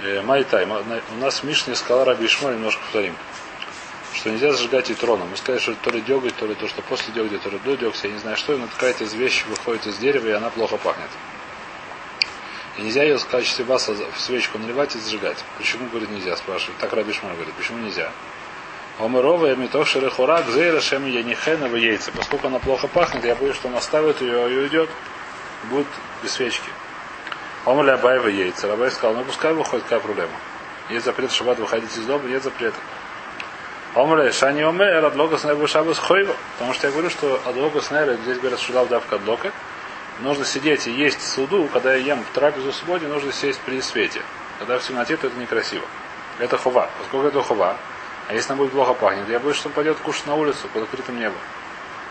Э, Майтай. У нас в Мишне сказал Раби Ишмоль, немножко повторим. Что нельзя зажигать и троном. Мы сказали, что то ли деготь, то ли то, что после деготя, то ли до дегтя. Я не знаю что, но какая-то из вещи выходит из дерева, и она плохо пахнет. И нельзя ее в качестве баса в свечку наливать и зажигать. Почему, говорит, нельзя, спрашивает. Так Раби Шмар говорит, почему нельзя? Омырова и метов шерехура гзейра шем янихена в яйца. Поскольку она плохо пахнет, я боюсь, что он оставит ее и уйдет, будет без свечки. Омр Абаева яйца. Рабай сказал, ну пускай выходит, какая проблема. Есть запрет шаббат выходить из дома, нет запрета. Омр Шани Омер, Адлогас Небу Шабас Хойва. Потому что я говорю, что Адлогас Небу, здесь говорят, что дав давка Адлока. Нужно сидеть и есть суду, когда я ем трапезу в субботе, нужно сесть при свете. Когда в темноте, то это некрасиво. Это хова. Поскольку это хова, а если она будет плохо пахнет, я боюсь, что он пойдет кушать на улицу под открытым небом.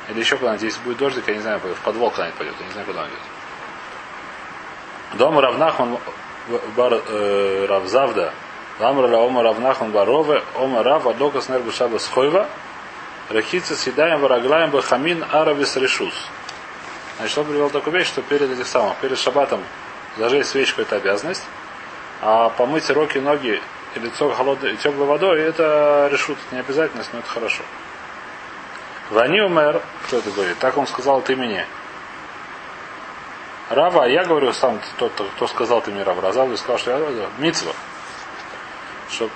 Или еще куда-нибудь, если будет дождик, я не знаю, в подвал куда-нибудь пойдет, я не знаю, куда он идет. Дом Равнахман бар э, Равзавда, Ламра Ома Равнахман Барове, Ома Рав, Адока Снер Бешаба Схойва, Рахица Сидаем Вараглаем Бахамин Аравис Решус. Значит, он привел такую вещь, что перед этим самым, перед шабатом зажечь свечку это обязанность, а помыть руки, ноги и лицо холодной и теплой водой это решут, это не обязательность, но это хорошо. Вани умер, кто это говорит? Так он сказал от имени. Рава, я говорю сам, тот, кто сказал ты мне Рава, Разав, сказал, что я говорю, митцва. Что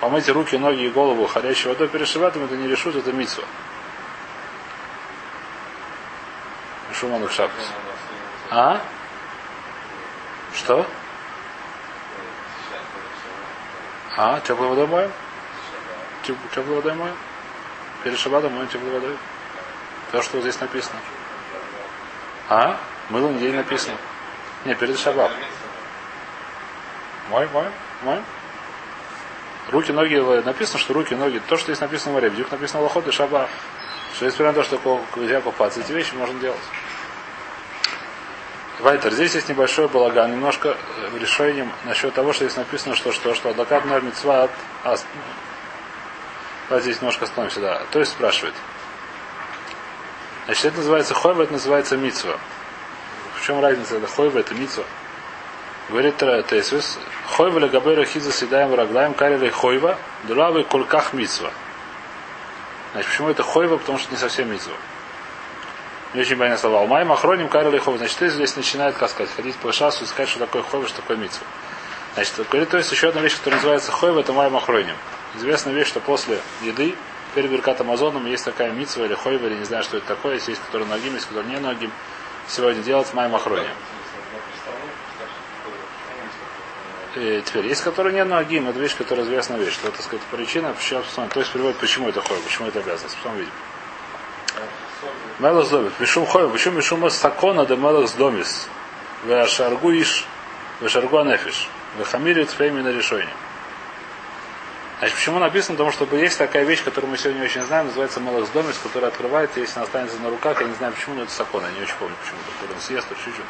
помыть руки, ноги и голову горячей водой перед шабатом, это не решут, это митцва. Шуман их шабас. А? Что? А, теплой водой моем? Теплой водой моем? Перед шабатом моем теплой водой? То, что здесь написано. А? Мыло неделю написано. Не, перед шаббат. Мой, мой, мой. Руки, ноги, написано, что руки, ноги, то, что здесь написано в море, вдруг написано лохот и шаба. Что несмотря на то, что нельзя купаться, эти вещи можно делать. Вайтер, здесь есть небольшой балаган, немножко э, решением насчет того, что здесь написано, что что, что адвокат номер мецва от ас. Давайте здесь немножко остановимся, да. То есть спрашивает. Значит, это называется хойва, это называется мицва чем разница? Это хойва, это митсва. Говорит Тесвис, хойва легабера хиза седаем раглаем карили хойва, дулавы кульках митсва. Значит, почему это хойва? Потому что не совсем митсва. Не очень понятно слова. Май махроним карили хойва. Значит, ты здесь начинает, как сказать, ходить по шасу и сказать, что такое хойва, что такое митсва. Значит, говорит, то есть еще одна вещь, которая называется хойва, это май махроним. Известная вещь, что после еды перед Беркат Амазоном есть такая митсва или хойва, или не знаю, что это такое, есть, есть которые ногим, есть, которые не ногим сегодня делать в моем охроне. И теперь, есть которые не ногим, это вещь, которая известная вещь, что это, сказать, причина, почему, то есть приводит, почему это хой, почему это обязанность, потом видим. Мелос домис. Мишум хой, почему мишум сакона де мелос домис. Вешаргу иш, вешаргу анефиш. Вехамирит фейми на решение. Значит, почему написано? Потому что есть такая вещь, которую мы сегодня очень знаем, называется Малахс Домис, которая открывается, если она останется на руках, я не знаю почему, но это закон, я не очень помню почему. То он съест, то чуть-чуть.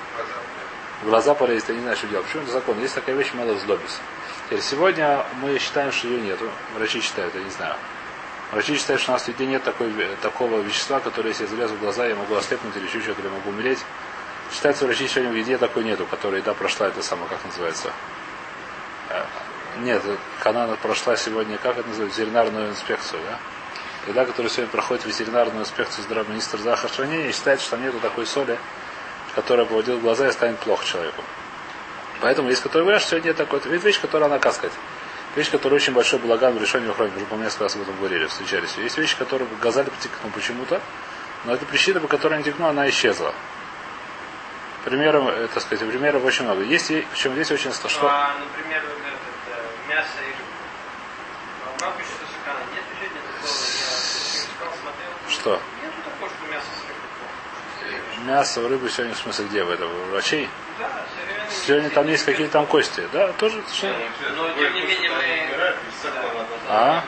Глаза полезет, я не знаю, что делать. Почему это закон? Есть такая вещь Малахс Домис. Теперь сегодня мы считаем, что ее нету. Врачи считают, я не знаю. Врачи считают, что у нас в еде нет такой, такого вещества, которое, если я залезу в глаза, я могу ослепнуть или чуть-чуть, или могу умереть. Считается, врачи сегодня в еде такой нету, которая еда прошла, это самое, как называется, э, нет, Канана прошла сегодня, как это называется, ветеринарную инспекцию, да? Еда, которая сегодня проходит ветеринарную инспекцию здравого министра здравоохранения, считает, что нету такой соли, которая поводит глаза и станет плохо человеку. Поэтому есть которые говорят, что сегодня нет такой. Это вещь, которая она, как сказать, вещь, которая очень большой благан в решении охраны. Уже по несколько раз об этом говорили, встречались. Есть вещи, которые Газаль потекнул почему-то, но эта причина, по которой они текнула, она исчезла. Примером, э, так сказать, примеров очень много. Есть, причем здесь очень что. А, например, мясо и рыба. А у Рамбы что шикана нет сегодня такого, я искал, смотрел. Что? Нету такого, что мясо с рыбой. Мясо, рыбы сегодня в смысле где? В этом? У врачей? Да, Сегодня там есть какие-то там кости, да? Тоже? Но тем не менее мы... А?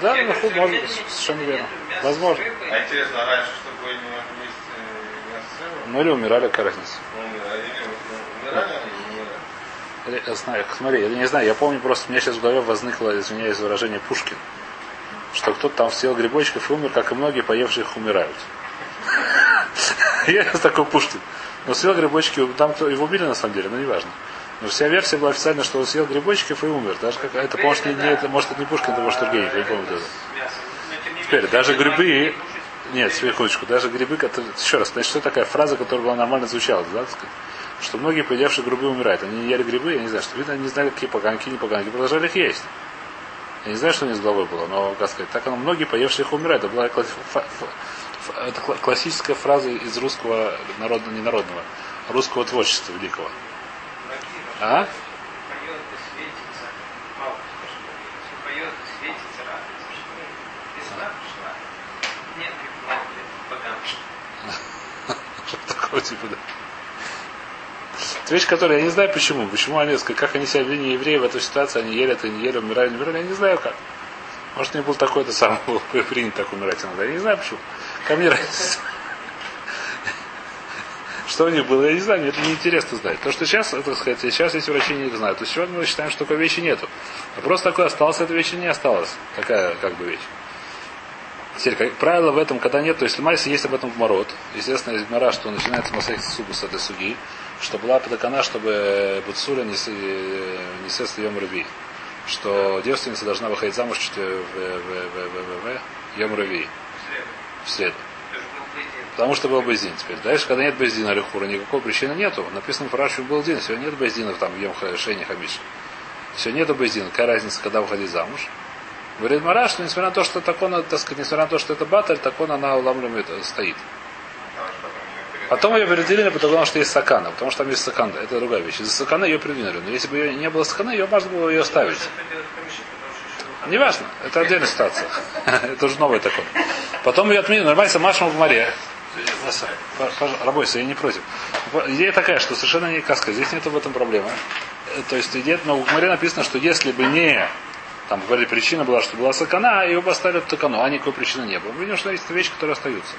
Да, ну, говорю, может нет, быть, нет, совершенно нет, верно. мясо Возможно. А интересно, а раньше, чтобы не могли есть э, мясо с рыбой? Ну или умирали, какая разница? Умирали, или умирали они, не умирали. Или, Я знаю, смотри, я не знаю, я помню просто, меня сейчас в голове возникло, извиняюсь, выражение Пушкин. Что кто-то там съел грибочков и умер, как и многие поевшие их умирают. Я такой Пушкин. Но съел грибочки, там кто его убили на самом деле, но неважно. Но вся версия была официально, что он съел грибочков и умер. Даже как это, может, не это, может, это не Пушкин, это может Тургенев, я не помню даже. Теперь, даже грибы, нет, секундочку, даже грибы, которые, еще раз, значит, что такая фраза, которая была нормально звучала, да, так сказать? Что многие поедавшие грибы умирают. Они не ели грибы, я не знаю, что видно, они не знали, какие поганки, не поганки, продолжали их есть. Я не знаю, что у них с головой было, но, как сказать, так оно, многие поевшие их умирают. Это была это классическая фраза из русского народного, не народного, русского творчества великого. А? Что такое типа, да. Вещь, которая я не знаю почему. Почему они, как они себя вели евреи в этой ситуации, они ели это, не ели, умирали, не умирали, я не знаю как. Может, не был такой это сам был принят так умирать иногда. Я не знаю почему. Ко мне разница. Что у них было, я не знаю, мне это неинтересно знать. То, что сейчас, это сказать, сейчас эти врачи не знают. То сегодня мы считаем, что такой вещи нету. Просто такой осталось, этой вещи не осталось. Такая, как бы, вещь. Теперь, как правило в этом, когда нет, то есть Майс есть об этом гморот. Естественно, из гмора, что начинается Масейх Субу с этой суги, что была подакана, чтобы Буцуля не, э, не сест Йом Рави. Что девственница должна выходить замуж в, в, в, в, в, в Йом Рави. В среду. Потому что был Бездин теперь. Дальше, когда нет Бездина или Хура, никакой причины нету. Написано в Раши был день. Сегодня нет Бездина там в Йом Шейни Хамиш. Сегодня нету Бездина. Какая разница, когда выходить замуж? Говорит Мара, что несмотря на то, что так он, так сказать, несмотря на то, что это баталь, так он она уламлем стоит. Потом ее переделили, потому что есть сакана, потому что там есть сакана. Это другая вещь. Из-за сакана ее придвинули. Но если бы ее не было сакана, ее можно было ее оставить. Не важно, это отдельная ситуация. это уже новый такой. Потом ее отменили, нормально, Машма в море. Работайся, я не против. Идея такая, что совершенно не каска. Здесь нет в этом проблемы. Э, То есть идея, но в море написано, что если бы не там говорили, причина была, что была сакана, его бы оставили в такану, а никакой причины не было. Мы видим, что есть вещи, которые остаются.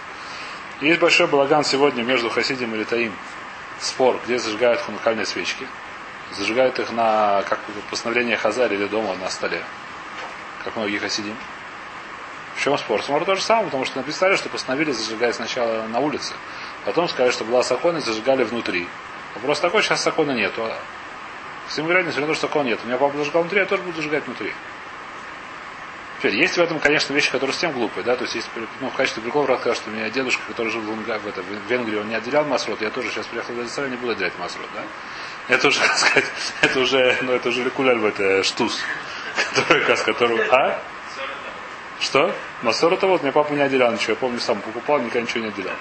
Есть большой балаган сегодня между Хасидим и Литаим. Спор, где зажигают ханукальные свечки. Зажигают их на как постановление Хазари или дома на столе. Как многие Хасидим. В чем спор? Спор то же самое, потому что написали, что постановили зажигать сначала на улице. Потом сказали, что была сакона и зажигали внутри. Вопрос такой, сейчас сакона нету. Всем говорят, несмотря на то, что сакона нет. У меня папа зажигал внутри, я тоже буду зажигать внутри. Теперь, есть в этом, конечно, вещи, которые совсем глупые, да, то есть есть, ну, в качестве прикола расскажу, что у меня дедушка, который жил в, это, в Венгрии, он не отделял масрот, я тоже сейчас приехал в Израиль, не буду отделять масрот, да. Это уже, так сказать, это уже, ну, это уже рекуляль, это штус, который, как, который, а? Что? Масор это вот, мне папа не отделял ничего. Я помню, сам покупал, никогда ничего не отделял.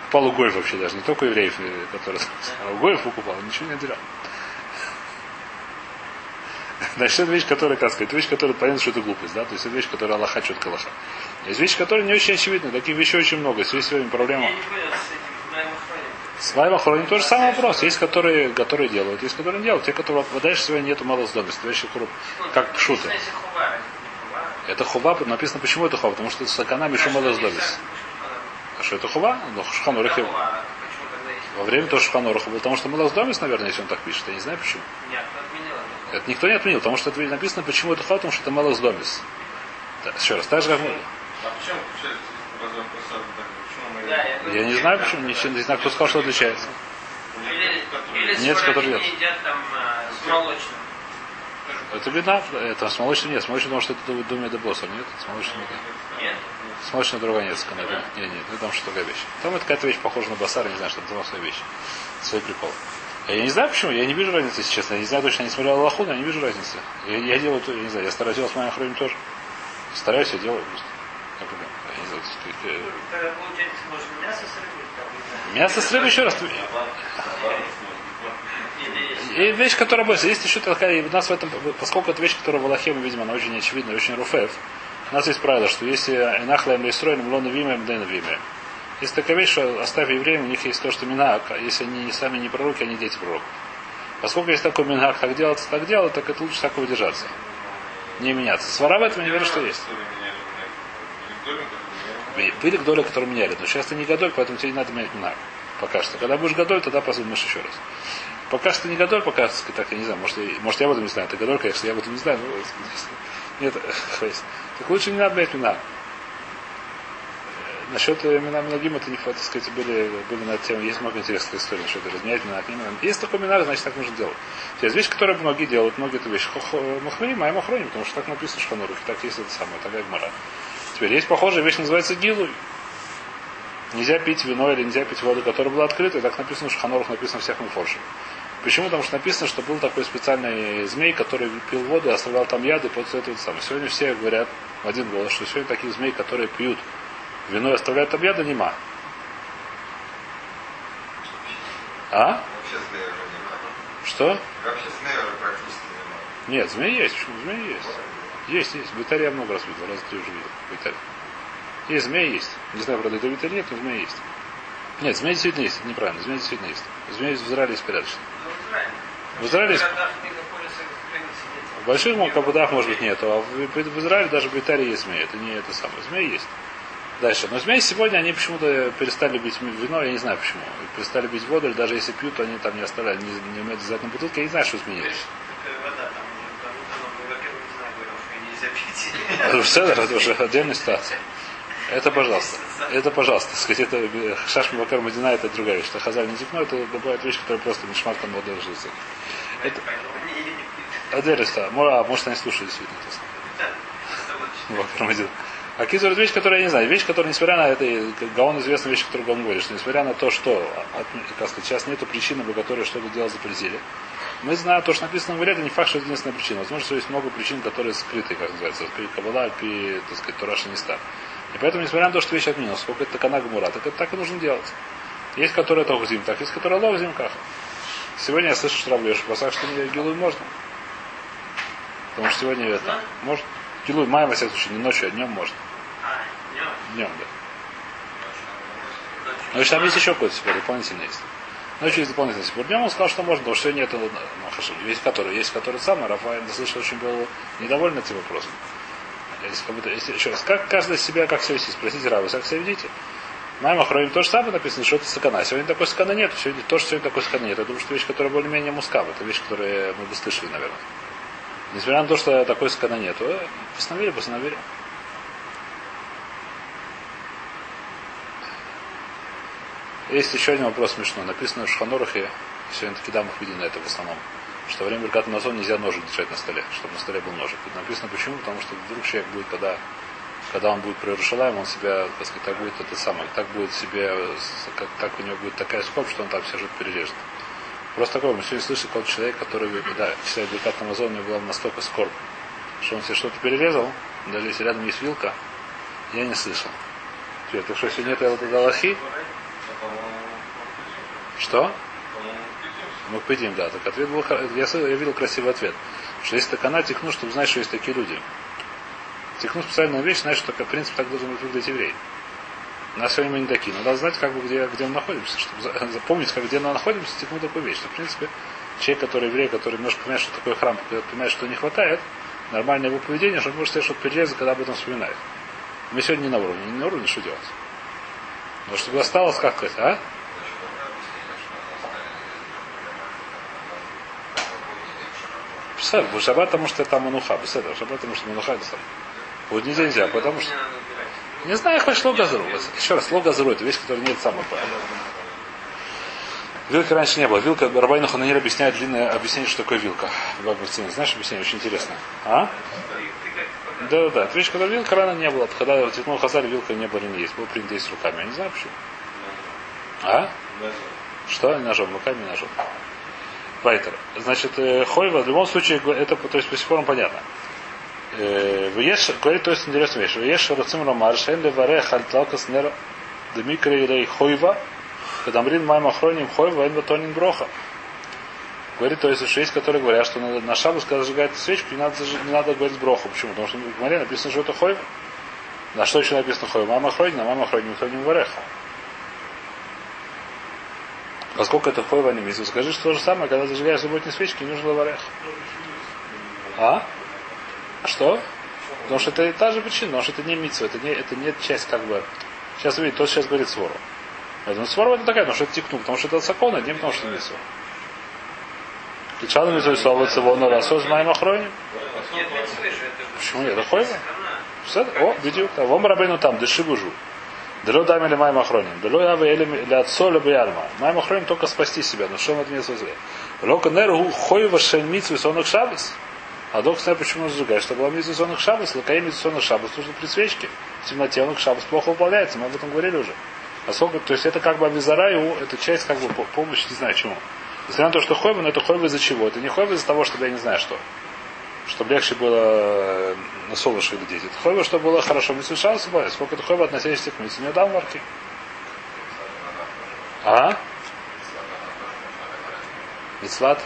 Покупал у Гоев вообще даже, не только евреев, э, которые... А у Гоев покупал, ничего не отделял. Значит, это вещь, которая, как сказать, это вещь, которая понятно, что это глупость, да? То есть это вещь, которая Аллаха четко Аллаха. Есть вещи, которые не очень очевидны. Таких вещей очень много. Есть сегодня проблема. С этим наймохроним. С Лаймахрони тоже самый вопрос. Есть, которые, которые делают, есть, которые не делают. Те, которые попадаешь сегодня нету мало сдобности. Вещи, которые, как шуты. Если? Это хува, написано, почему это хува? Потому что это сакана мишу мало сдобность. А что это хува? Ну, тогда есть? Во время тоже Шханоруха был, потому что Малахдомис, наверное, если он так пишет. Я не знаю почему. Нет. Это никто не отменил, потому что это написано, почему это потому что это Малахдомис. Да, еще раз, так же как мы. А почему я не знаю почему, ничего не знаю, кто сказал, что отличается. Или, Нет, с который нет. едят там э, с молочным. Это беда, это с молочным нет, с молочным, потому что это Думе де Босса, нет, с молочным нет. Нет? С молочным другая нет, скана, нет, нет, там что другая вещь. Там это какая-то вещь похожа на басар, не знаю, что это своя вещь. Свой прикол. Я не знаю почему, я не вижу разницы, если честно. Я не знаю точно, я не смотрел Аллаху, но я не вижу разницы. Я, я делаю, то- я не знаю, я стараюсь делать с моим хроним тоже. Стараюсь, я делаю просто. Я проблема. Я не знаю, то есть, э, Тогда получается, может, мясо с рыбой. Мясо с еще раз. И вещь, которая бойся. Есть еще такая, и у нас в этом, поскольку это вещь, которая в Аллахе, мы видим, она очень очевидна, очень руфев. У нас есть правило, что если инахлаем лейстроем, лону вимаем, дэн вимаем. Есть такая вещь, что оставь евреям, у них есть то, что минак, а если они сами не пророки, они дети пророков. Поскольку есть такой минак, так делается, так делать, так это лучше такого держаться. Не меняться. Свара в этом я верю, что есть. Были гдоли, которые меняли, но сейчас ты не годоль, поэтому тебе не надо менять минак. Пока что. Когда будешь годоль, тогда посмотришь еще раз. Пока что не годоль, пока, сказать, так я не знаю, может, я, может, я об этом не знаю. Ты годоль, конечно, я об этом не знаю. но, нет. Так лучше не надо менять минак. Насчет имена Минагим, это не так сказать, были, были на тему, есть много интересных историй насчет разменять имена Минагим. Есть такой минар, значит, так нужно делать. Есть вещи, которые многие делают, многие это вещи. Махмарим, а махроним, потому что так написано в Шханурухе, так есть это самое, такая гмара. Теперь есть похожая вещь, называется гилуй. Нельзя пить вино или нельзя пить воду, которая была открыта, и так написано в Шханорух, написано всех мифорших. Почему? Потому что написано, что был такой специальный змей, который пил воду и оставлял там яды, после этого самое. Сегодня все говорят в один голос, что сегодня таких змей, которые пьют вино там яды, нема. А? Что? Нет, змеи есть. Почему? Змеи есть. Есть, есть. В Италии я много раз видел, раз три уже видел в Италии. Есть, змеи есть. Не знаю, правда, это Италии нет, но змеи есть. Нет, змеи действительно есть, это неправильно. Змеи действительно есть. Змеи в Израиле есть порядочно. Ну, в Израиле. В Израиле есть В больших мукабудах, может быть, нету, а в, в Израиле, даже в Италии есть змеи. Это не это самое. Змеи есть. Дальше. Но змеи сегодня, они почему-то перестали бить вино, я не знаю почему. Перестали бить воду, или даже если пьют, они там не оставляют, не, не умеют взять на бутылке. Я не знаю, что изменилось. Не нельзя пить. Все, это уже отдельная ситуация. Это пожалуйста. Это пожалуйста. Сказать, это шаш Мабакар Мадина это другая вещь. Что хазаль не зикно, это бывает вещь, которая просто мишмар там молодой жизни. Это не. Мо- А может они слушают действительно. Мабакар Мадина. А Кизур это вещь, которая я не знаю. Вещь, которая, несмотря на это, Гаон известная вещь, которую Гаон говорит, что несмотря на то, что от- сказать, сейчас нету причины, по которой что-то делать запретили, мы знаем то, что написано в это не факт, что это единственная причина. Возможно, что есть много причин, которые скрыты, как называется, пи Кабала, пи, так сказать, Тураша не стар. И поэтому, несмотря на то, что вещь отменилась, сколько это такана гмура, так это так и нужно делать. Есть, которые это зим, так есть, которые лох как. Сегодня я слышу, что Равлеш в что гилуй можно. Потому что сегодня это может. Гилуй мая, во всяком случае, не ночью, а днем можно. А, днем. Да. Но еще там есть еще какой-то спор, дополнительный есть. Ночью есть дополнительный спор. Днем он сказал, что можно, потому что это ну, хашим. Есть который, есть который самый. Рафаэль, я слышал, очень был недоволен этим вопросом. Если, как будто, если, еще раз, как каждый себя, как себя вести? Спросите Равы, как себя ведите? Майма Хроим то же самое написано, что это сакана. Сегодня такой сакана нет. Сегодня, то, что сегодня такой сакана нет. Я думаю, что вещь, которая более-менее мускав. Это вещь, которую мы бы слышали, наверное. Несмотря на то, что такой сакана нет. э, Постановили, постановили. Есть еще один вопрос смешной. Написано в Шханорахе, сегодня таки дамах видно это в основном, что во время Берката Мазон нельзя ножик держать на столе, чтобы на столе был ножик. И написано почему? Потому что вдруг человек будет, когда, когда он будет про Иерушалаем, он себя, так сказать, так будет это самое, так будет себе, как, так у него будет такая скорбь, что он там себя жить перережет. Просто такое, мы сегодня слышали какого-то человека, который, да, читает Беркат Амазон, у него была настолько скорбь, что он себе что-то перерезал, даже если рядом есть вилка, я не слышал. Теперь, Так что, этого Галахи, Ну, по-моему, что? Мы пойдем, да. Так ответ был, я, я видел красивый ответ. Что если такана тихну, чтобы знать, что есть такие люди. Тихну специальную вещь, знаешь, что, в принципе, так должен выглядеть еврей. На сегодня мы не такие. Надо знать, как бы, где, где мы находимся. Чтобы за- запомнить, как, где мы находимся, тихну такую вещь. Что, в принципе, человек, который еврей, который немножко понимает, что такое храм, понимает, что не хватает, нормальное его поведение, что он может себе что-то перерезать, когда об этом вспоминает. Мы сегодня не на уровне. Не на уровне, что делать? Но чтобы осталось, как сказать, а? Писали, в шаббат, потому что там мануха. Беседа, в шаббат, потому что мануха это сам. В будний день нельзя, потому что... Не. Не знаю, хоть шло газру. Еще раз, слог газру, это вещь, которая нет правильной. Вилки раньше не было. Вилка, Рабайну Хананир объясняет длинное объяснение, что такое вилка. В. Знаешь объяснение? Очень интересно. А? Да, да, да. Вещь, когда вилка рано не было. Когда Титмул Хазаль вилка не было не есть. Было принято есть руками. Я не знаю почему. А? Что? Не ножом, руками не ножом. Вайтер. Значит, э, Хойва, в любом случае, это то есть, по сих пор понятно. Э, Еш, говорит, то есть интересная вещь. Еш Рацим Ромар, Шен Леварех, Альталкас Нер, Демикре Илей Хойва, Кадамрин Майм Охроним Хойва, Эн Батонин Броха. Говорит, то есть, что есть, которые говорят, что на, на шабус, когда зажигает свечку, не надо, не надо говорить броху. Почему? Потому что в Маре написано, что это Хойва. На что еще написано Хойва? Мама Хроним, а мама Хроним, Хроним Вареха. Поскольку это хойва не мису, скажи, что то же самое, когда зажигаешь субботние свечки, не нужно лаварех. А? Что? Потому что это та же причина, потому что это не митсу, это не, это не часть как бы. Сейчас увидите, тот сейчас говорит свору. Поэтому свора это такая, потому что это тикну, потому что это закон, а не потому что митсу. Кичану митсу и совывается вон на расос моим охроним. Почему нет? Это хойва? О, видео, там, вом рабейну там, дыши бужу. Дело дам или май махроним. Дело я или отцо либо ярма. Май махроним только спасти себя. Но что он от меня созве? Лока неру хойва шельмицу и сонок шабас. А док знает, почему сжигает, что была митцва сонок шабас, лакаим митцва сонок шабас нужно при свечке. В темноте он шабас плохо выполняется, мы об этом говорили уже. А сколько, то есть это как бы авизара, это часть как бы помощи, не знаю чему. Несмотря на то, что хойва, но это хойва из-за чего? Это не хойва из-за того, чтобы я не знаю что. Чтобы легче было на солнышко глядеть. Это хойва, чтобы было хорошо. Митцва шабас, сколько это хойва, относящийся к митцве. Не дам варки. А? Мицват?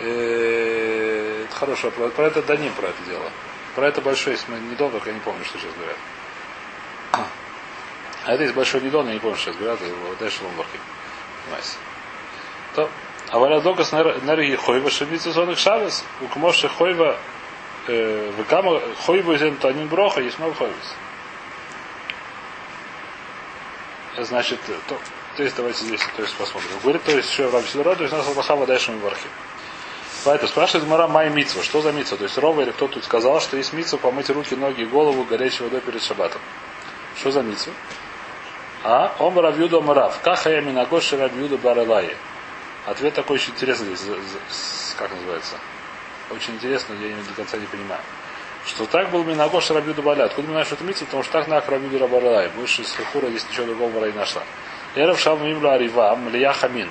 Э, это хорошо. Про, это Даним про это дело. Про это большой, мы недолго, я не помню, что сейчас говорят. А это есть большой недон, я не помню, что сейчас говорят, дальше ломбарки. Понимаете? То, а валя докас нерги хойва шемица зонах шабас, у кмоши хойва выкама хойва зен они броха, есть много хойвис. Значит, то, то есть давайте здесь то есть посмотрим. Говорит, то есть еще в Рамсидро, то есть нас Аллаха Вадайшим и Вархи. Поэтому спрашивает Мара Май Митсва. Что за Митсва? То есть Рова или кто тут сказал, что есть Митсва помыть руки, ноги и голову горячей водой перед шабатом. Что за Митсва? А? Ом Равьюда Марав. Кахая Минагоши Равьюда Баралайи. Ответ такой очень интересный здесь. Как называется? Очень интересно, я до конца не понимаю. Что так был Минагош Рабиуда Баля. Откуда мы знаем, что это митцва? Потому что так на Рабиуда Рабалай. Больше из Хахура здесь ничего другого не нашла. Эров Шав Мимла Арива, Млия Хамин.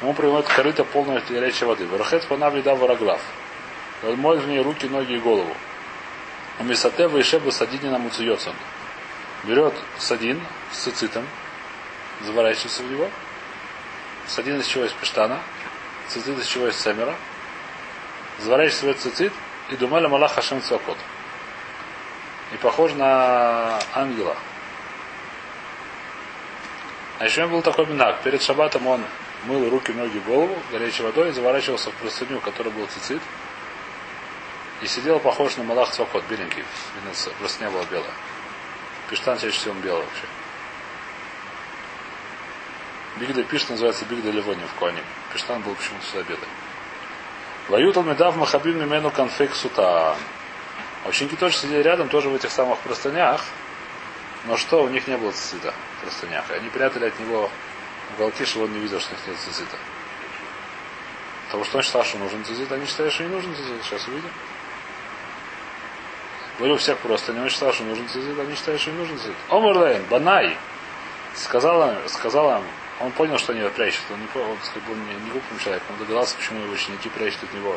Ему приводит корыто полное горячей воды. Варахет Панав Лида Вараглав. Он моет в ней руки, ноги и голову. У Мисате Вайшеба Садинина Муциоцан. Берет садин с цицитом, заворачивается в него. Садин из чего из пештана, цицит из чего из семера. В этот цицит и думали Малах Хашем Цвакот. И похож на ангела. А еще был такой минак. Перед шабатом он мыл руки, ноги, голову горячей водой и заворачивался в простыню, который был цицит. И сидел похож на Малах Цвакот, беленький. Простыня была белая. Пиштан чаще всего белый вообще. Бигда Пишт называется Бигда Ливоним в Коане. Пиштан был почему-то всегда белый. Вают Алмедав Махабим Мимену Конфек Сута. Ученики тоже сидели рядом, тоже в этих самых простынях. Но что, у них не было цицита в простынях. И они прятали от него уголки, чтобы он не видел, что у них нет цицита. Потому что он считал, что нужен цицит, они считают, что не нужен цицит. Сейчас увидим. Были у всех просто, он считал, что нужен цицит, они считают, что не нужен цицит. Омерлейн, Банай, сказала, сказала он понял, что они прячут. Он не, он, как бы, не, не глупым человек. Он догадался, почему его ученики прячут от него,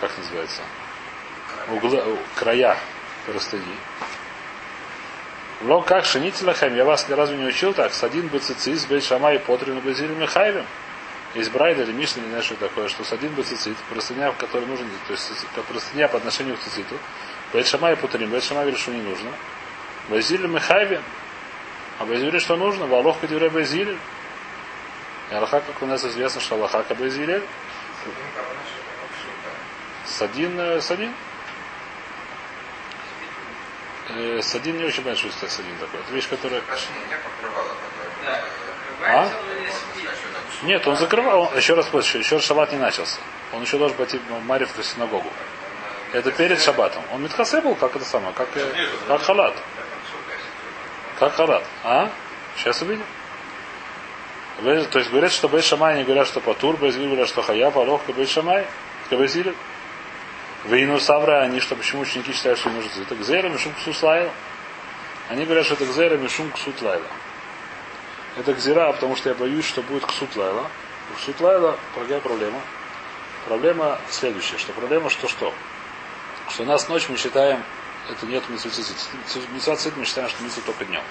как называется, угла, края простыни. Но как шинителахем, я вас ни разу не учил так, садин бецицис, бейт шама и потрину безиль михайлем. Есть брайда или мишна, не знаю, что такое, что садин бецицит, простыня, который нужен, то есть простыня по отношению к цициту, бейт шама и потрин, бейт шама говорит, что не нужно. Безиль михайлем. А Безиль что нужно? Валох кадюре Безиль. И Аллаха, как у нас известно, что Аллаха Кабезилель. Садин, Садин. Э, садин не очень понимаю, что это садин такой. Это вещь, которая... А? Нет, он закрывал. Он, еще раз позже, еще раз шаббат не начался. Он еще должен пойти в Марив в синагогу. Это перед шаббатом. Он Митхасе был, как это самое, как, как халат. Как халат. А? Сейчас увидим. То есть говорят, что Бейт Шамай не говорят, что Патур, Бейзиль говорят, что Хая, Палох, Бейт Шамай, Бейзиль. Вейну Савра, они, что почему ученики считают, что нужно это Гзера, Мишум Ксус Лайла. Они говорят, что это Гзера, Мишум Ксут Лайла. Это Гзера, потому что я боюсь, что будет Ксут Лайла. Ксут Лайла, какая проблема? Проблема следующая, что проблема, что что? Что у нас ночь мы считаем, это нет митцвацит. Митцвацит мы считаем, что митцва только днем.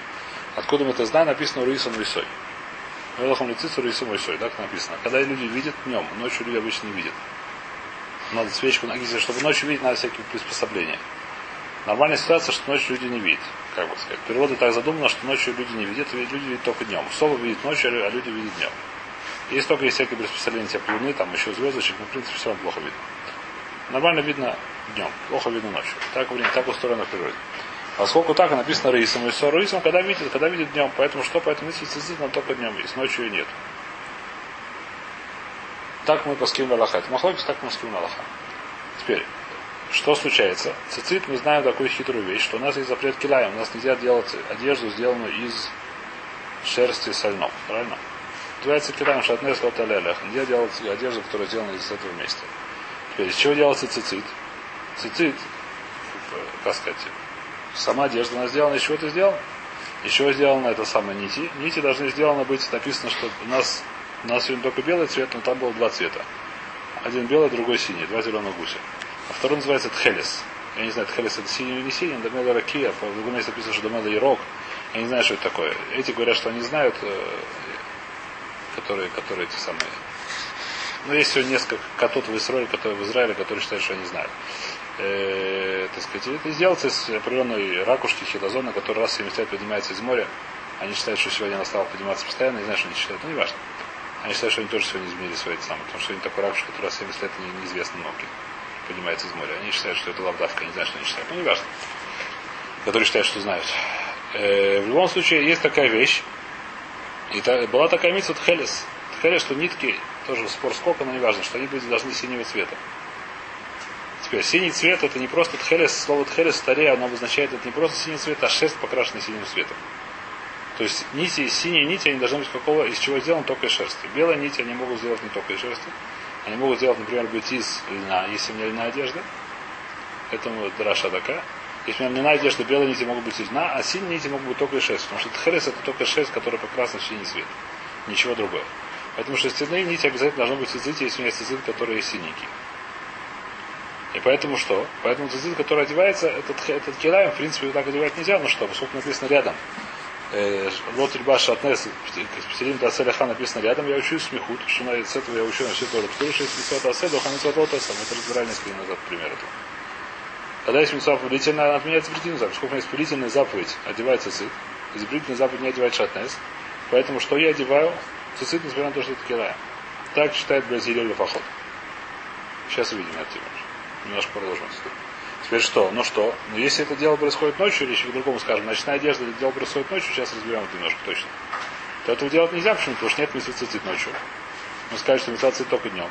Откуда мы это знаем? Написано Руисом Висой. Велахом лицицу Руисом Висой, так написано. Когда люди видят днем, ночью люди обычно не видят. Надо свечку нагизить, чтобы ночью видеть, надо всякие приспособления. Нормальная ситуация, что ночью люди не видят. Как бы сказать. Природа так задумана, что ночью люди не видят, люди видят только днем. Совы видят ночью, а люди видят днем. Есть только есть всякие приспособления типа луны, там еще звездочек, но в принципе все равно плохо видно. Нормально видно днем, плохо видно ночью. Так, блин, так устроено в природе. Поскольку так написано рейсом, и все рейсом, когда видит, когда видит днем. Поэтому что? Поэтому цицит, нам только днем есть, ночью и нет. Так мы паским Аллаха. Это махлокис, так мы паским Аллаха. Теперь, что случается? Цицит мы знаем такую хитрую вещь, что у нас есть запрет килаем. У нас нельзя делать одежду, сделанную из шерсти со льном. Правильно? Называется килаем шатнес лоталелях. Нельзя делать одежду, которая сделана из этого вместе. Теперь, из чего делается цицит? Цицит, как сказать, сама одежда, она сделана из чего-то сделана. Еще сделано это самое нити. Нити должны сделаны быть, написано, что у нас, у нас сегодня только белый цвет, но там было два цвета. Один белый, другой синий, два зеленых гуся. А второй называется Тхелес. Я не знаю, Тхелес это синий или не синий, Домела Ракия, по другому месте написано, что Домела Ярок. Я не знаю, что это такое. Эти говорят, что они знают, э, которые, которые эти самые. Но есть всего несколько котов в Израиле, которые в Израиле, которые считают, что они знают. Э, так сказать, это сделается из определенной ракушки хилозона, который раз в 70 лет поднимается из моря. Они считают, что сегодня она стала подниматься постоянно, не знаю, что они считают, но не важно. Они считают, что они тоже сегодня изменили свои самые, потому что они такой ракушка, который раз в 70 лет не, неизвестно много поднимается из моря. Они считают, что это лавдавка, не знаю, что они считают, но не важно. Которые считают, что знают. Э, в любом случае, есть такая вещь, и та, была такая митсва Тхелес. Тхелес, что нитки, тоже спор сколько, но не важно, что они быть должны синего цвета. Теперь, синий цвет это не просто тхелес, слово тхелес в старе, оно обозначает это не просто синий цвет, а шерсть покрашена синим цветом. То есть нити, синие нити, они должны быть какого, из чего сделаны только из шерсти. Белые нити они могут сделать не только из шерсти. Они могут сделать, например, быть из льна, если у меня льна одежда. Это драша такая. Если у меня льняная одежда, белые нити могут быть из льна, а синие нити могут быть только из шерсти. Потому что тхелес это только шерсть, которая покрасна в синий цвет. Ничего другого. Поэтому шерстяные нити обязательно должны быть цицит, если у меня есть цицит, которые синенькие. И поэтому что? Поэтому цицит, который одевается, этот, этот килаем, в принципе, так одевать нельзя, но что? Поскольку написано рядом. Вот Рибаш Шатнес, Петерим Тацеляха написано рядом, я учусь смехут, что на, с этого я учу на все тоже. Потому что есть митцва Тасе, Доха митцва Лотесам. Это разбирали несколько назад пример этого. Когда есть митцва повелительная, она отменяет запретительную заповедь. Поскольку у меня есть повелительная заповедь, одевается цит. Запретительная заповедь не одевает шатнес. Поэтому что я одеваю? Цицит, несмотря на то, что это килаем. Так считает Бразилия Фахот. Сейчас увидим это немножко продолжим. Теперь что? Ну что? Ну если это дело происходит ночью, или еще по-другому скажем, ночная одежда, это дело происходит ночью, сейчас разберем это немножко точно. То этого делать нельзя, почему? Потому что нет митцвы ночью. Мы скажем, что митцва только днем.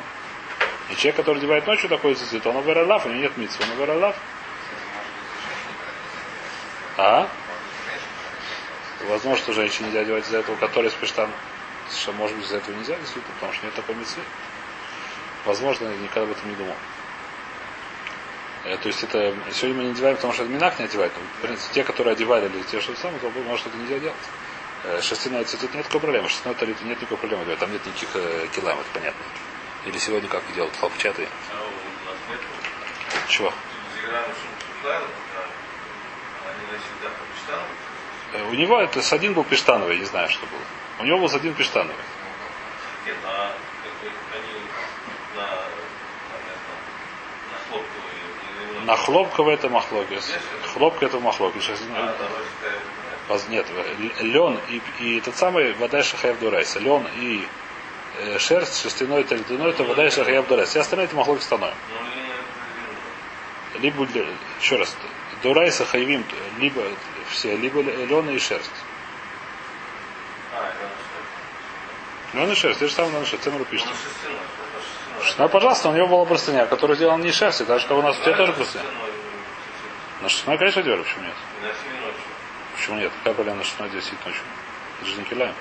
И человек, который одевает ночью такой цицит, он овералав, у него нет митцвы, он овералав. А? Возможно, что женщине нельзя одевать из-за этого, который спештан. Что может быть из-за этого нельзя, действительно, потому что нет такой митцвы. Возможно, я никогда об этом не думал. То есть это сегодня мы не одеваем, потому что Минах не одевает. Но, в принципе, те, которые одевали или те, что самое, то может это нельзя делать. Шерстяной цвет нет никакой проблемы. Шерстяной талит нет никакой проблемы. Там нет никаких э, килам, это понятно. Или сегодня как делают? Хлопчатые. Чего? У него это с один был пештановый, не знаю, что было. У него был с один пештановый. Нет, а они на, на хлопковые на хлопковый это махлокис. Хлопка это махлокис. Сейчас, нет, лен и, и тот самый вода шахаев дурайса. Лен и э, шерсть, шерстяной это льняной, это вода шахаев дурайса. Все остальные это махлокис становим. Либо, еще раз, дурайса хайвим, либо все, либо лен и шерсть. Лен и шерсть, те же лен и шерсть, Цемру пишет. Ну, пожалуйста, у него была простыня, которая сделана не шерсти, так что у нас у тебя тоже простыня. На шестной, конечно, делали, почему нет? Почему нет? Какая проблема на шестной здесь сидит ночью? Это же не киляем.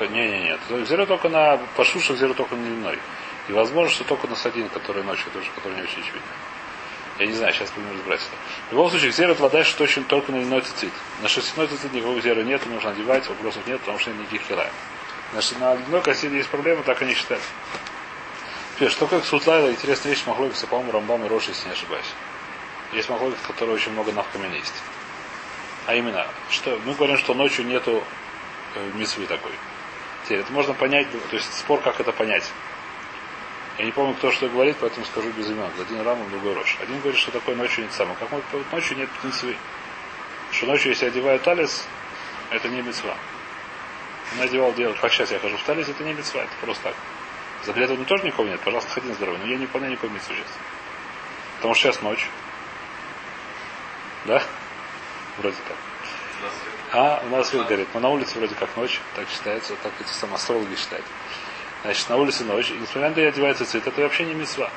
Не, не, нет. Зеро только на пашушах, зеро только на льняной. И возможно, что только на садин, который ночью, тоже, который не очень очевидно. Я не знаю, сейчас будем разбираться. В любом случае, зеро вода точно только на льняной цицит. На шерстяной цицит никакого зера нет, нужно одевать, вопросов нет, потому что нет никаких килаем. Значит, на одной косе есть проблема, так они считают. Теперь, что как Сутлайла, интересная вещь, Махлогиса, по-моему, Рамбам и Рош, если не ошибаюсь. Есть Махлогис, в которой очень много навкамен есть. А именно, что мы говорим, что ночью нету э, мисвы такой. Теперь это можно понять, то есть спор, как это понять. Я не помню, кто что говорит, поэтому скажу без имен. Один Рамом, другой Рош. Один говорит, что такое ночью нет самого. Как может ночью нет мисвы? Что ночью, если одевают талис, это не мисва надевал делать, как сейчас я хожу в талис, это не мецва, это просто так. Запрета ну, тоже никого нет, пожалуйста, ходи на здоровье. Но я не выполняю никакой митцву сейчас. Потому что сейчас ночь. Да? Вроде так. А, у нас свет горит. Но на улице вроде как ночь, так считается, так эти самые астрологи считают. Значит, на улице ночь. И несмотря на то, одевается цвет, это вообще не мецва.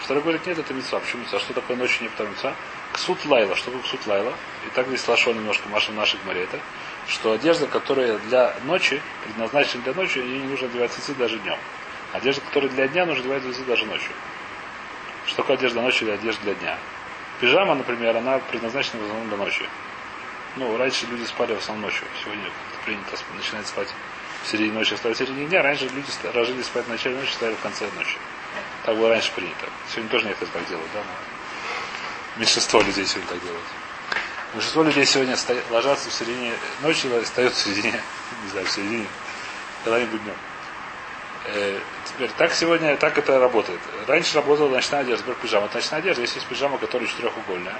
Второй говорит, нет, это мецва. Почему мецва? Что такое ночью не вторая мецва? Ксут лайла. Что такое ксут лайла? И так здесь лошо немножко Маша нашей гмаре это, что одежда, которая для ночи, предназначена для ночи, ей не нужно одевать цицит даже днем. Одежда, которая для дня, нужно одевать цицит даже ночью. Что такое одежда ночи или одежда для дня? Пижама, например, она предназначена в основном для ночи. Ну, раньше люди спали в основном ночью. Сегодня принято начинать спать в середине ночи, вставать в середине дня. Раньше люди ложились спать в начале ночи, ставили в конце ночи. Так было раньше принято. Сегодня тоже некоторые так делают, да? Но меньшинство людей сегодня так делают. Большинство людей сегодня стоят, ложатся в середине ночи, встают в середине, не знаю, в середине, когда-нибудь днем. Э, теперь, так сегодня, так это работает. Раньше работала ночная одежда, теперь пижама. Это ночная одежда, если есть пижама, которая четырехугольная.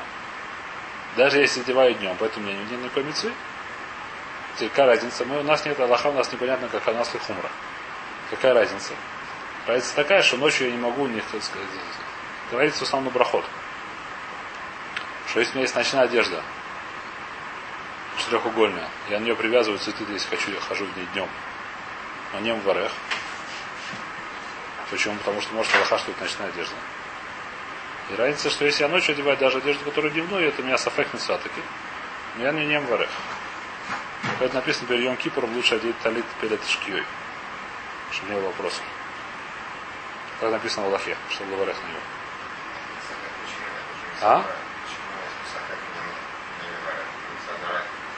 Даже если одеваю днем, поэтому у меня нет никакой мецвы. Какая разница? Мы, у нас нет Аллаха, у нас непонятно, как у нас хумра. Какая разница? Разница такая, что ночью я не могу у них, так сказать, говорится в основном брахот. Что если у меня есть ночная одежда, четырехугольная, я на нее привязываю цветы, если хочу, я хожу в ней днем. На нем в орех. Почему? Потому что может Аллаха, что это ночная одежда. И разница, что если я ночью одеваю даже одежду, которая дневную, это у меня сафек таки, но я на нем в орех. Поэтому написано, перед Йом Кипором лучше одеть талит перед шкией. Чтобы не было вопросов. Как написано в Аллахе, чтобы говорят на него. А?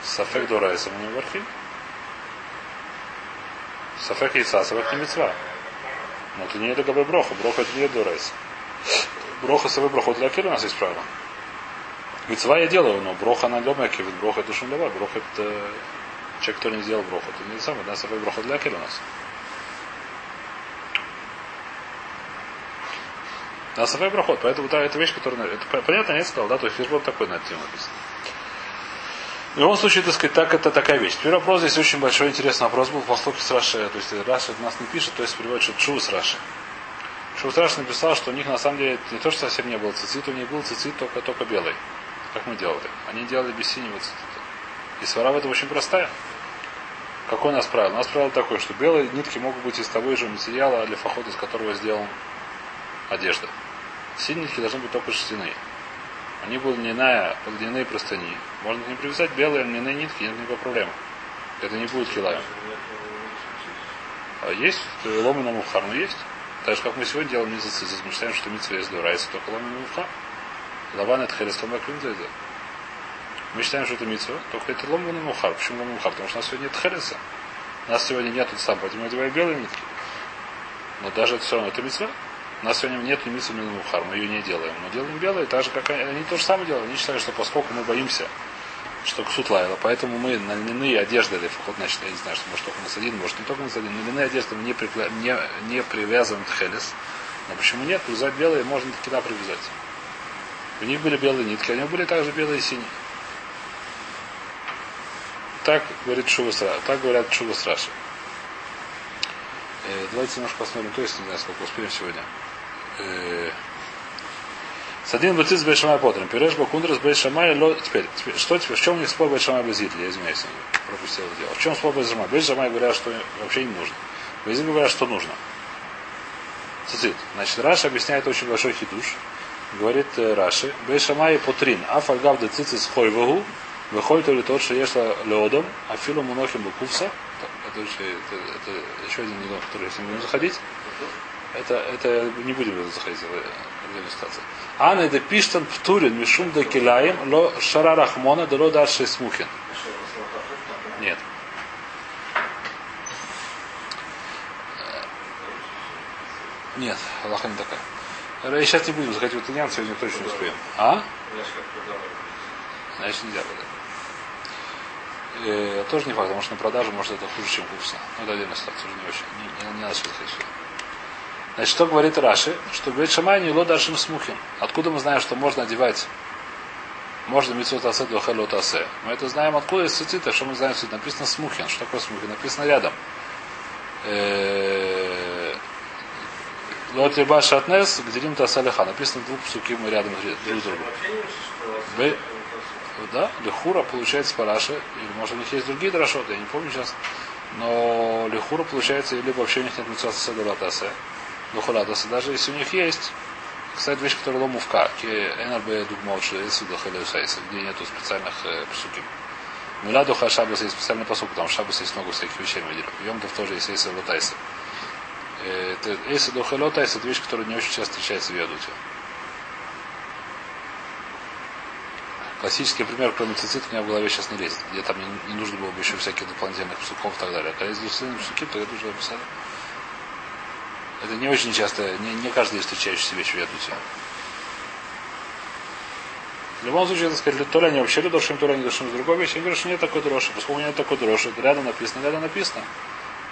Сафек дурайса мы не вархим. Сафек яйца, сафек не мецва. Но это не это габе броха. Броха это не дурайса. Броха саве брохот для у нас есть правило. Мецва я делаю, но броха на ломаке, броха это шум давай. Броха это человек, кто не сделал броху. Это не самое, да, сафек броха для у нас. На Сафай проход. Поэтому да, это вещь, которая... Это, понятно, я сказал, да, то есть вот такой на тему написано. В любом случае, так сказать, так это такая вещь. Теперь вопрос здесь очень большой интересный вопрос был по с Раши. То есть Раши нас не пишет, то есть переводит, что Чу с Раши. Чу с Раши написал, что у них на самом деле не то, что совсем не было цицит, у них был цицит только, только белый. Как мы делали. Они делали без синего цицита. И свара в этом очень простая. Какое у нас правило? У нас правило такое, что белые нитки могут быть из того же материала, для фахода, из которого сделан одежда. Синенькие должны быть только шерстяные. Они были льняная, льняные простыни. Можно к ним привязать белые льняные нитки, нет никакой проблемы. Это не будет килая. А есть ломы на мухар, но есть. Так же, как мы сегодня делаем мизацис, мы считаем, что митцва есть дурайса, только ломы на мухар. Лаван это херес лома Мы считаем, что это митцва, только это лома на мухар. Почему лома мухар? Потому что у нас сегодня нет хереса. У нас сегодня нет тут сам, поэтому мы одеваем белые нитки. Но даже это все равно это митцва. У нас сегодня нет мимиса мухар, мы ее не делаем. Мы делаем белые, так же, как они, они то же самое делают. Они считают, что поскольку мы боимся, что ксут лайла, поэтому мы на льняные одежды, или вход, значит, я не знаю, что может только на один, может не только на один, на льняные одежды мы не, припля... не, не привязываем к хелес. Но почему нет? Привязать белые можно туда привязать. У них были белые нитки, у них были также белые и синие. Так говорит Шувас так говорят Шувас Раши. Э, давайте немножко посмотрим, то есть не знаю, сколько успеем сегодня. Э, с один бациц Бейшамай Потрем. Пиреш Бакундрас Бейшамай ло... Теперь, что в чем у них спор Бейшамай Безидли? Я извиняюсь, пропустил дело. В чем спор Бейшамай? Бейшамай говорят, что вообще не нужно. Безидли говорят, что нужно. Цицит. Значит, Раша объясняет очень большой хидуш. Говорит э, Раши, Бейшамай Потрин, Афальгав де цицис хойвагу, выходит ли тот, что ешла леодом, а филу мунохим букувса, это, это, это еще один недон, который, если будем заходить, это, это не будем заходить в иллюстрации. Анна де пиштан птурин мишум де килаем ло шара рахмона да ло дальше смухин. Нет. Нет, Аллаха не такая. Сейчас не будем заходить в этот сегодня точно не успеем. А? Значит, нельзя будет. Э, тоже не факт, потому что на продажу может это хуже, чем вкусно. Ну, это отдельная ситуация, уже не очень. Не, не, не надо сюда ходить. Значит, что говорит Раши? Что говорит Шамай не лодаршим смухин. Откуда мы знаем, что можно одевать можно митцвот асе до хелот асе. Мы это знаем откуда из цицита, что мы знаем цицит. Написано смухин. Что такое смухин? Написано рядом. Э, Лот Риба Шатнес, где Рим Тасалиха. Написано двух псуки мы рядом друг другу. Да, Лехура получается параши, или может у них есть другие дрошоты, я не помню сейчас. Но Лехура получается, либо вообще у них нет митцвот асе лотасе. Лухулатаса, даже если у них есть, Кстати, вещь, которая ломувка, НРБ дугмот, что есть где нету специальных э, псуким. Мила духа шабас есть специальный посук, потому что шабас есть много всяких вещей мы делаем. Йомтов тоже есть эйса лотайса. Эйса духа лотайса, это вещь, которая не очень часто встречается в ядуте. Классический пример, кроме цицит, у меня в голове сейчас не лезет. Где там не, не нужно было бы еще всяких дополнительных псуков и так далее. А когда есть псуки, то это уже написали. Это не очень часто, не, не каждый встречающийся вещь в ядуте. В любом случае, это сказать, то ли они вообще дошим, то ли они дошим с другой вещи. Я говорю, что нет такой дрожи. Поскольку нет такой дрожи, рядом написано, рядом написано.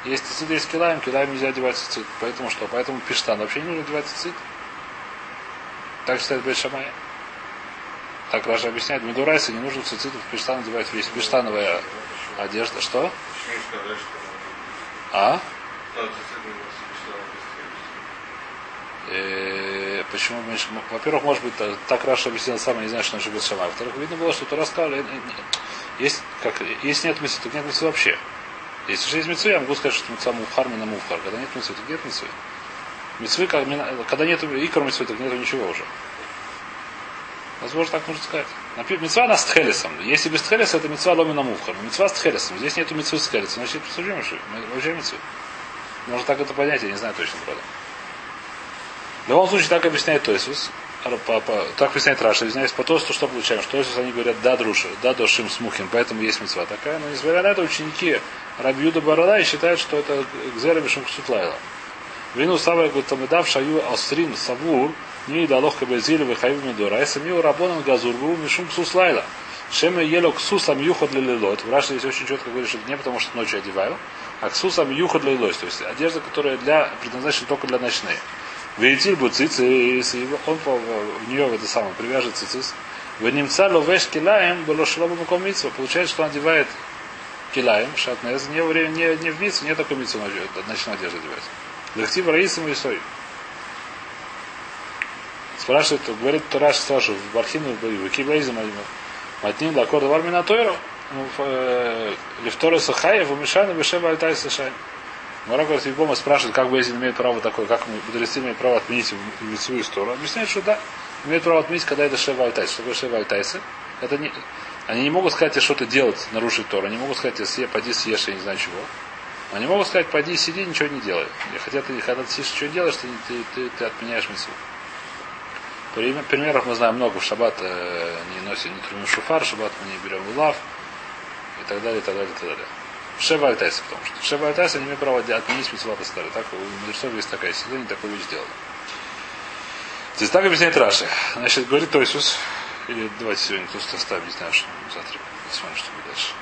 Есть цицит, есть килаем, килаем нельзя одевать цицит. Поэтому что? Поэтому пиштан вообще не нужно одевать цицит. Так считает Бет Шамай. Так Раша объясняет, Медурайса не нужно цицит в пиштан одевать весь. Пиштановая одежда. Что? А? Э, почему меньше? Во-первых, может быть, так Раша объяснил сам, я не знаю, что значит Бетшама. Во-вторых, видно было, что Тура сказал, есть, как, если нет митцвы, так нет митцвы вообще. Если же есть митцвы, я могу сказать, что митцва мухар, мина мухар. Когда нет митцвы, так нет митцвы. Митцвы, как, когда нет икр митцвы, так нет ничего уже. Возможно, так можно сказать. Например, митцва на стхелесом. Если без стхелеса, это митцва ломина мухар. Митцва с тхелесом. Здесь нету митцвы с тхелесом. Значит, посудим, вообще митцвы. Можно так это понять, я не знаю точно, правда. В любом случае, так объясняет Тойсус. Так объясняет Раша. Извиняюсь, по Тойсусу что получаем? Что Тойсус они говорят, да, друша, да, дошим смухим, поэтому есть мецва такая. Но несмотря на это, ученики Рабиуда Барада считают, что это Гзера Бешум Ксутлайла. Вину Сава Гутамедав Шаю Астрин Савур не далох кабезили выхайв медора. Если миу рабонан газур был мишум ксуслайла. Шеме ело ксусам юхот для лилот. В Раше здесь очень четко говорит, что не потому, что ночью одеваю, а ксусам юхот для лилот. То есть одежда, которая для, предназначена только для ночной. Вейтиль бы цицис, и он в нее в это самое привяжет цицис. В немца ловеш килаем было шлоба макомицу. Получается, что он одевает килаем, шатнез, не, не, не в мицу, не такой мицу ночной одежды одевать. Лехтив раисом и сой. Спрашивает, говорит Тураш Сашу, в Бархину, в Киблейзем, Матним Лакор Вармина Тойру, Лифторы Сахаев, Умишана, Бешева Альтай Сашай. Мара говорит, Вибома спрашивает, как Бейзин имеет право такое, как мудрецы имеют право отменить лицевую сторону. Объясняет, что да, имеют право отменить, когда это Шева Альтайс. Что такое Шева Альтайсы? Это не, они не могут сказать, что-то делать, нарушить Тору. Они могут сказать, если поди съешь, я не знаю чего. Они могут сказать, поди сиди, ничего не делай. И хотя ты, когда ты сидишь, что делаешь, ты, ты, ты, ты отменяешь митцву. Примеров мы знаем много. В шаббат э, не носим, не трубим шуфар, в шаббат мы не берем улав и так далее, и так далее, и так далее. Шева Альтайса, потому что Шева Альтайса не имеет права отменить митцвата старый. Так у мудрецов есть такая сила, они такую вещь сделали. Здесь так объясняет Раши. Значит, говорит Тойсус, или давайте сегодня тут оставим, не знаю, что завтра посмотрим, что будет дальше.